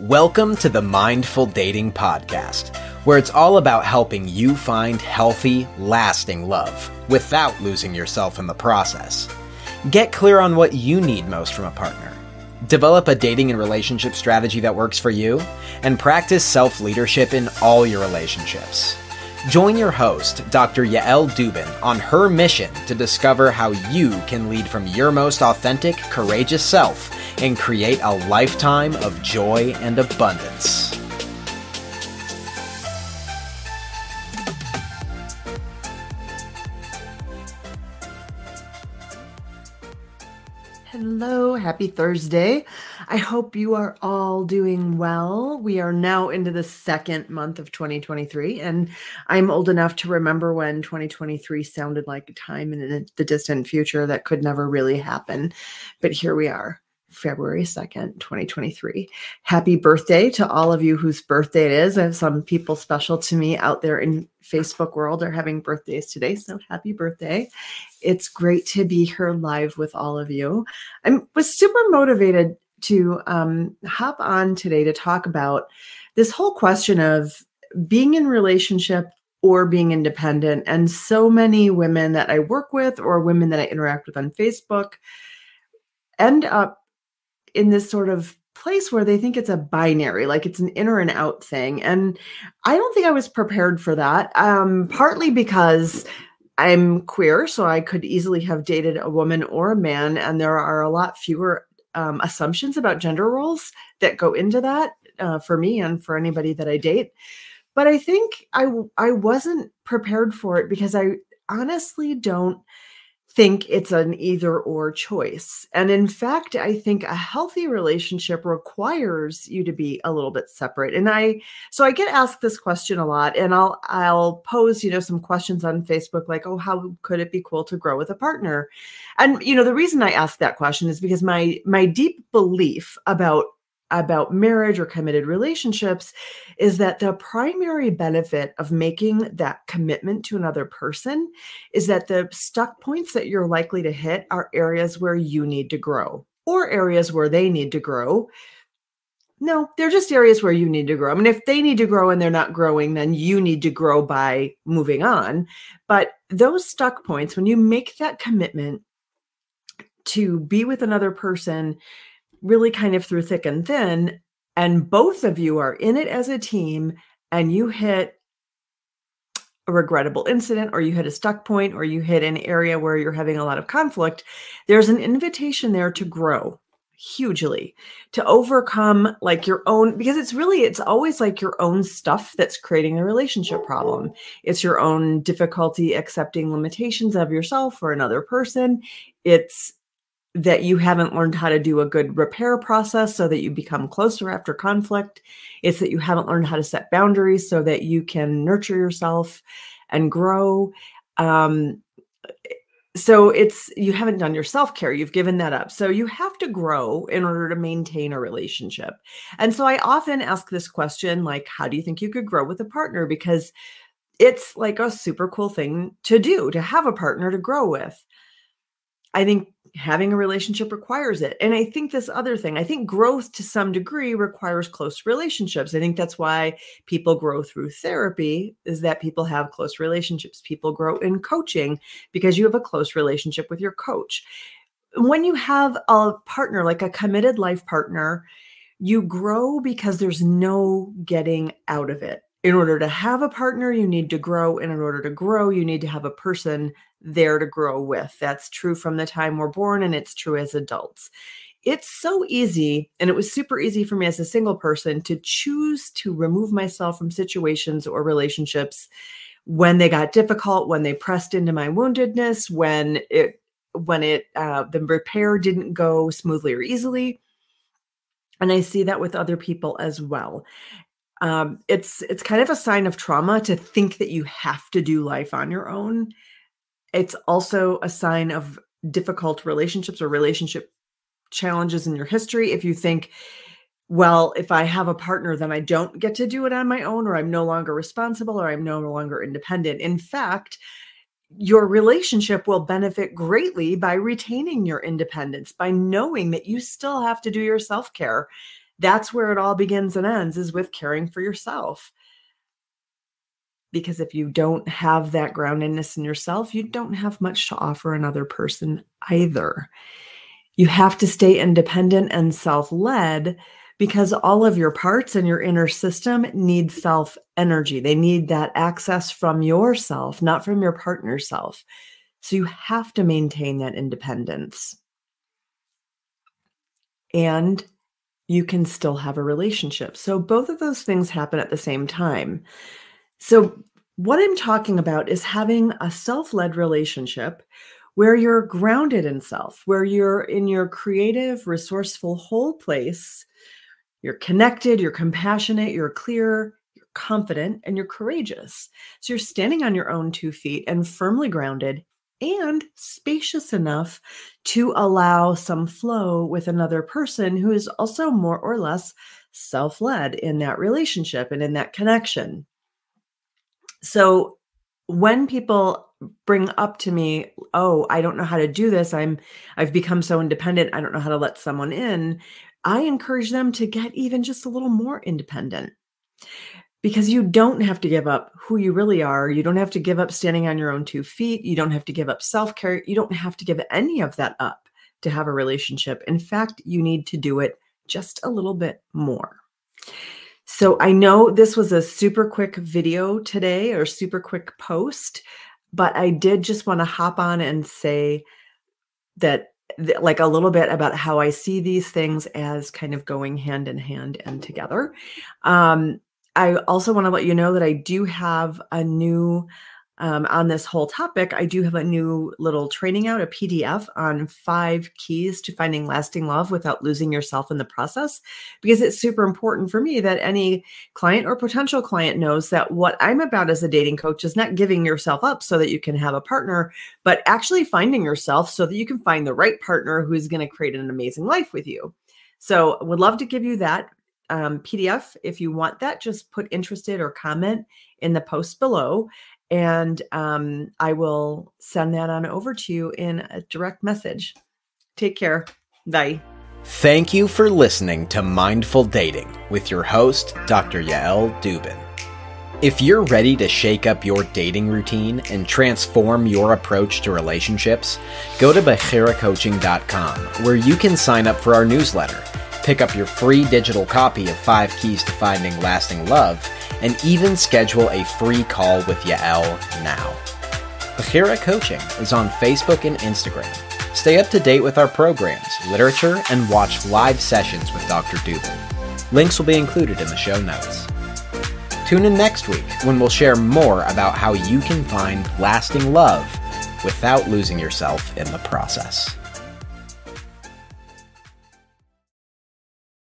Welcome to the Mindful Dating Podcast, where it's all about helping you find healthy, lasting love without losing yourself in the process. Get clear on what you need most from a partner. Develop a dating and relationship strategy that works for you, and practice self leadership in all your relationships. Join your host, Dr. Yael Dubin, on her mission to discover how you can lead from your most authentic, courageous self and create a lifetime of joy and abundance. Hello, happy Thursday. I hope you are all doing well. We are now into the second month of 2023, and I'm old enough to remember when 2023 sounded like a time in the distant future that could never really happen. But here we are. February 2nd, 2023. Happy birthday to all of you whose birthday it is. I have some people special to me out there in Facebook world are having birthdays today. So happy birthday. It's great to be here live with all of you. I was super motivated to um, hop on today to talk about this whole question of being in relationship or being independent. And so many women that I work with or women that I interact with on Facebook end up in this sort of place where they think it's a binary, like it's an in or an out thing. And I don't think I was prepared for that. Um, partly because I'm queer, so I could easily have dated a woman or a man, and there are a lot fewer um, assumptions about gender roles that go into that uh, for me and for anybody that I date. But I think I I wasn't prepared for it because I honestly don't think it's an either or choice. And in fact, I think a healthy relationship requires you to be a little bit separate. And I so I get asked this question a lot and I'll I'll pose, you know, some questions on Facebook like, "Oh, how could it be cool to grow with a partner?" And you know, the reason I ask that question is because my my deep belief about about marriage or committed relationships is that the primary benefit of making that commitment to another person is that the stuck points that you're likely to hit are areas where you need to grow or areas where they need to grow. No, they're just areas where you need to grow. I mean, if they need to grow and they're not growing, then you need to grow by moving on. But those stuck points, when you make that commitment to be with another person, really kind of through thick and thin, and both of you are in it as a team, and you hit a regrettable incident, or you hit a stuck point, or you hit an area where you're having a lot of conflict, there's an invitation there to grow hugely to overcome like your own because it's really it's always like your own stuff that's creating a relationship problem. It's your own difficulty accepting limitations of yourself or another person. It's that you haven't learned how to do a good repair process so that you become closer after conflict. It's that you haven't learned how to set boundaries so that you can nurture yourself and grow. Um, so it's you haven't done your self-care. You've given that up. So you have to grow in order to maintain a relationship. And so i often ask this question like how do you think you could grow with a partner? Because it's like a super cool thing to do to have a partner to grow with. I think having a relationship requires it. And I think this other thing, I think growth to some degree requires close relationships. I think that's why people grow through therapy is that people have close relationships. People grow in coaching because you have a close relationship with your coach. When you have a partner like a committed life partner, you grow because there's no getting out of it in order to have a partner, you need to grow. And in order to grow, you need to have a person there to grow with. That's true from the time we're born, and it's true as adults. It's so easy, and it was super easy for me as a single person to choose to remove myself from situations or relationships when they got difficult, when they pressed into my woundedness, when it when it uh, the repair didn't go smoothly or easily and i see that with other people as well um, it's it's kind of a sign of trauma to think that you have to do life on your own. It's also a sign of difficult relationships or relationship challenges in your history. If you think, well, if I have a partner, then I don't get to do it on my own, or I'm no longer responsible, or I'm no longer independent. In fact, your relationship will benefit greatly by retaining your independence, by knowing that you still have to do your self care That's where it all begins and ends is with caring for yourself. Because if you don't have that groundedness in yourself, you don't have much to offer another person either. You have to stay independent and self led because all of your parts and your inner system need self energy. They need that access from yourself, not from your partner self. So you have to maintain that independence. And you can still have a relationship. So both of those things happen at the same time. So, what I'm talking about is having a self led relationship where you're grounded in self, where you're in your creative, resourceful, whole place you're connected, you're compassionate, you're clear, you're confident, and you're courageous. So you're standing on your own two feet and firmly grounded and spacious enough to allow some flow with another person who is also more or less self led in that relationship and in that connection. So when people bring up to me oh i don't know how to do this. I'm i've become so independent. I don't know how to let someone in I encourage them to get even just a little more independent because you don't have to give up who you really are. You don't have to give up standing on your own two feet. You don't have to give up self care. You don't have to give any of that up to have a relationship. In fact, you need to do it just a little bit more. So I know this was a super quick video today or super quick post, but I did just want to hop on and say that like a little bit about how I see these things as kind of going hand in hand and together. Um, I also want to let you know that I do have a new um, on this whole topic, I do have a new little training out, a PDF on five keys to finding lasting love without losing yourself in the process. Because it's super important for me that any client or potential client knows that what I'm about as a dating coach is not giving yourself up so that you can have a partner, but actually finding yourself so that you can find the right partner who's going to create an amazing life with you. So, would love to give you that um, PDF. If you want that, just put interested or comment in the post below and um, I will send that on over to you in a direct message. Take care. Bye. Thank you for listening to Mindful Dating with your host, Dr. Yael Dubin. If you're ready to shake up your dating routine and transform your approach to relationships, go to BechiraCoaching.com where you can sign up for our newsletter, pick up your free digital copy of Five Keys to Finding Lasting Love, and even schedule a free call with Yael now. Bechira Coaching is on Facebook and Instagram. Stay up to date with our programs, literature, and watch live sessions with Dr. Dubin. Links will be included in the show notes. Tune in next week when we'll share more about how you can find lasting love without losing yourself in the process.